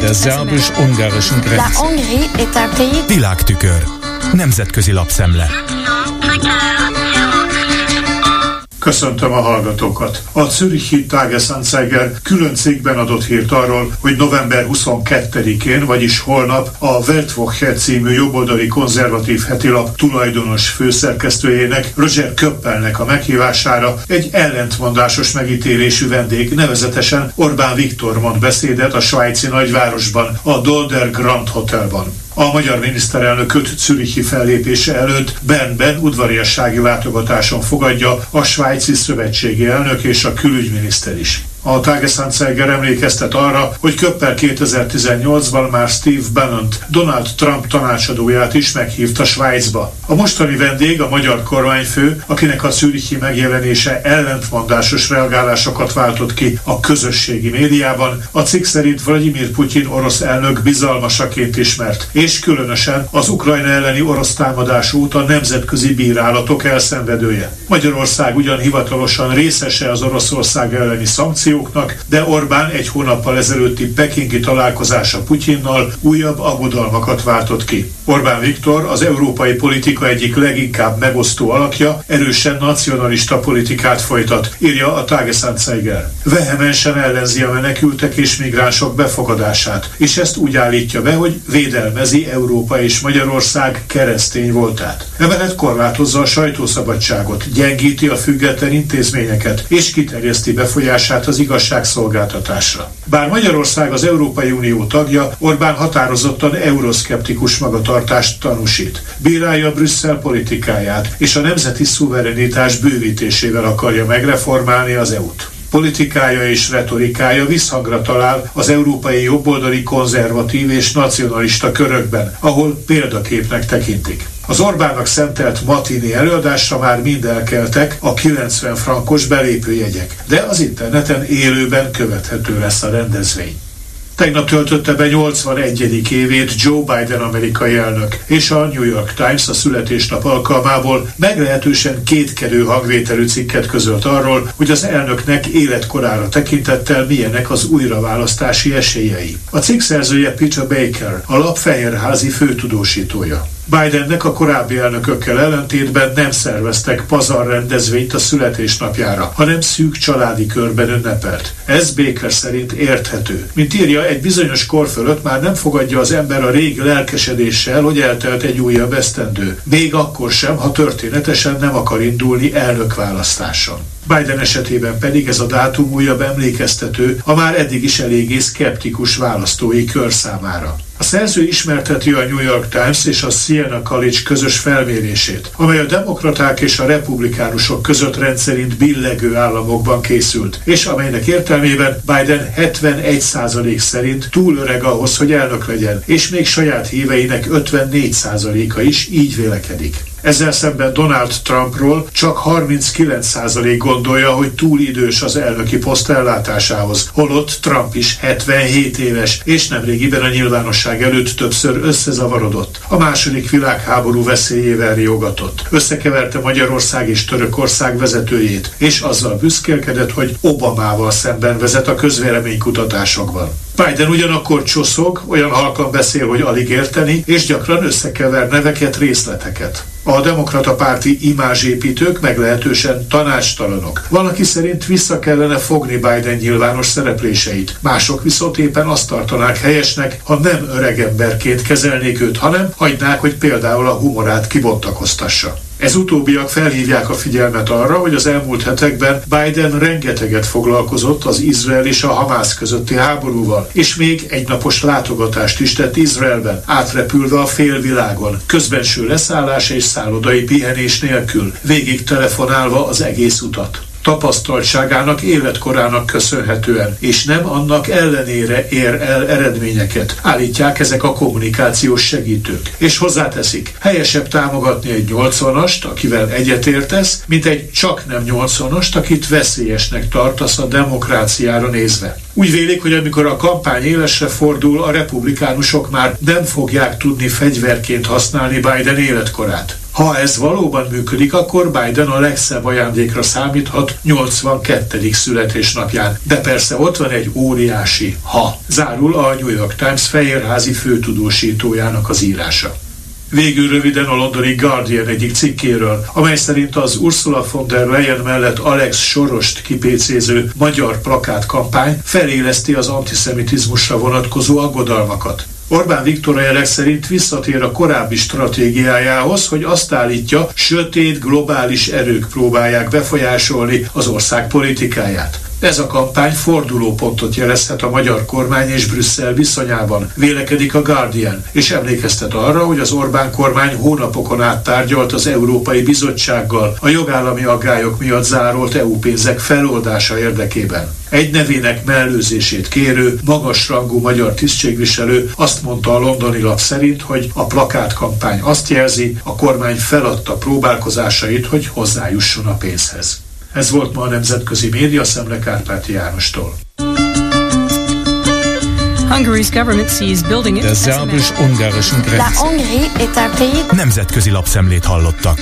Der szerbus-ungarischen Grenze. Világtükör. Nemzetközi lapszemle. Köszöntöm a hallgatókat! A Zürichi Tagesanzeiger külön cikkben adott hírt arról, hogy november 22-én, vagyis holnap a Weltwoche című jobboldali konzervatív hetilap tulajdonos főszerkesztőjének, Roger Köppelnek a meghívására egy ellentmondásos megítélésű vendég, nevezetesen Orbán Viktor mond beszédet a svájci nagyvárosban, a Dolder Grand Hotelban. A magyar miniszterelnököt Zürichi fellépése előtt Bernben udvariassági látogatáson fogadja a svájci szövetségi elnök és a külügyminiszter is. A Tagesanzeiger emlékeztet arra, hogy Köppel 2018-ban már Steve bannon Donald Trump tanácsadóját is meghívta Svájcba. A mostani vendég a magyar kormányfő, akinek a Zürichi megjelenése ellentmondásos reagálásokat váltott ki a közösségi médiában, a cikk szerint Vladimir Putyin orosz elnök bizalmasaként ismert, és különösen az Ukrajna elleni orosz támadás óta nemzetközi bírálatok elszenvedője. Magyarország ugyan hivatalosan részese az Oroszország elleni szankció, szankcióknak, de Orbán egy hónappal ezelőtti pekingi találkozása Putyinnal újabb aggodalmakat váltott ki. Orbán Viktor az európai politika egyik leginkább megosztó alakja, erősen nacionalista politikát folytat, írja a Tagesanzeiger. Vehemensen ellenzi a menekültek és migránsok befogadását, és ezt úgy állítja be, hogy védelmezi Európa és Magyarország keresztény voltát. Emellett korlátozza a sajtószabadságot, gyengíti a független intézményeket, és kiterjeszti befolyását az igazságszolgáltatásra. Bár Magyarország az Európai Unió tagja, Orbán határozottan euroszkeptikus magatartást tanúsít. Bírálja Brüsszel politikáját, és a nemzeti szuverenitás bővítésével akarja megreformálni az EU-t politikája és retorikája visszhangra talál az európai jobboldali konzervatív és nacionalista körökben, ahol példaképnek tekintik. Az Orbánnak szentelt matini előadásra már mind elkeltek a 90 frankos belépőjegyek, de az interneten élőben követhető lesz a rendezvény. Tegnap töltötte be 81. évét Joe Biden amerikai elnök, és a New York Times a születésnap alkalmából meglehetősen kétkedő hangvételű cikket közölt arról, hogy az elnöknek életkorára tekintettel milyenek az újraválasztási esélyei. A cikk szerzője Peter Baker, a lap fehérházi főtudósítója. Bidennek a korábbi elnökökkel ellentétben nem szerveztek pazar rendezvényt a születésnapjára, hanem szűk családi körben ünnepelt. Ez Baker szerint érthető. Mint írja, egy bizonyos kor fölött már nem fogadja az ember a régi lelkesedéssel, hogy eltelt egy újabb esztendő. Még akkor sem, ha történetesen nem akar indulni elnökválasztáson. Biden esetében pedig ez a dátum újabb emlékeztető a már eddig is eléggé szkeptikus választói kör számára. A szerző ismerteti a New York Times és a Siena College közös felmérését, amely a demokraták és a republikánusok között rendszerint billegő államokban készült, és amelynek értelmében Biden 71% szerint túl öreg ahhoz, hogy elnök legyen, és még saját híveinek 54%-a is így vélekedik. Ezzel szemben Donald Trumpról csak 39% gondolja, hogy túl idős az elnöki poszt ellátásához, holott Trump is 77 éves, és nemrégiben a nyilvánosság előtt többször összezavarodott. A második világháború veszélyével riogatott. Összekeverte Magyarország és Törökország vezetőjét, és azzal büszkélkedett, hogy Obamával szemben vezet a közvéleménykutatásokban. Biden ugyanakkor csoszog, olyan halkan beszél, hogy alig érteni, és gyakran összekever neveket, részleteket. A demokrata párti imázsépítők meglehetősen tanácstalanok. Valaki szerint vissza kellene fogni Biden nyilvános szerepléseit. Mások viszont éppen azt tartanák helyesnek, ha nem öregemberként kezelnék őt, hanem hagynák, hogy például a humorát kibontakoztassa. Ez utóbbiak felhívják a figyelmet arra, hogy az elmúlt hetekben Biden rengeteget foglalkozott az Izrael és a Hamász közötti háborúval, és még egy napos látogatást is tett Izraelben, átrepülve a félvilágon, közbenső leszállás és szállodai pihenés nélkül, végig telefonálva az egész utat tapasztaltságának, életkorának köszönhetően, és nem annak ellenére ér el eredményeket, állítják ezek a kommunikációs segítők. És hozzáteszik, helyesebb támogatni egy 80-ast, akivel egyetértesz, mint egy csak nem 80-ast, akit veszélyesnek tartasz a demokráciára nézve. Úgy vélik, hogy amikor a kampány élesre fordul, a republikánusok már nem fogják tudni fegyverként használni Biden életkorát. Ha ez valóban működik, akkor Biden a legszebb ajándékra számíthat 82. születésnapján. De persze ott van egy óriási ha. Zárul a New York Times fehérházi főtudósítójának az írása. Végül röviden a londoni Guardian egyik cikkéről, amely szerint az Ursula von der Leyen mellett Alex Sorost kipécéző magyar plakátkampány feléleszti az antiszemitizmusra vonatkozó aggodalmakat. Orbán Viktor a jelek szerint visszatér a korábbi stratégiájához, hogy azt állítja, sötét globális erők próbálják befolyásolni az ország politikáját. Ez a kampány fordulópontot jelezhet a magyar kormány és Brüsszel viszonyában, vélekedik a Guardian, és emlékeztet arra, hogy az Orbán kormány hónapokon át tárgyalt az Európai Bizottsággal a jogállami aggályok miatt zárolt EU pénzek feloldása érdekében. Egy nevének mellőzését kérő, magasrangú magyar tisztségviselő azt mondta a londoni lap szerint, hogy a plakátkampány azt jelzi, a kormány feladta próbálkozásait, hogy hozzájusson a pénzhez. Ez volt ma a nemzetközi média szemle Kárpáti Jánostól. De szerbus-ungarischen Grenze. Nemzetközi lapszemlét hallottak.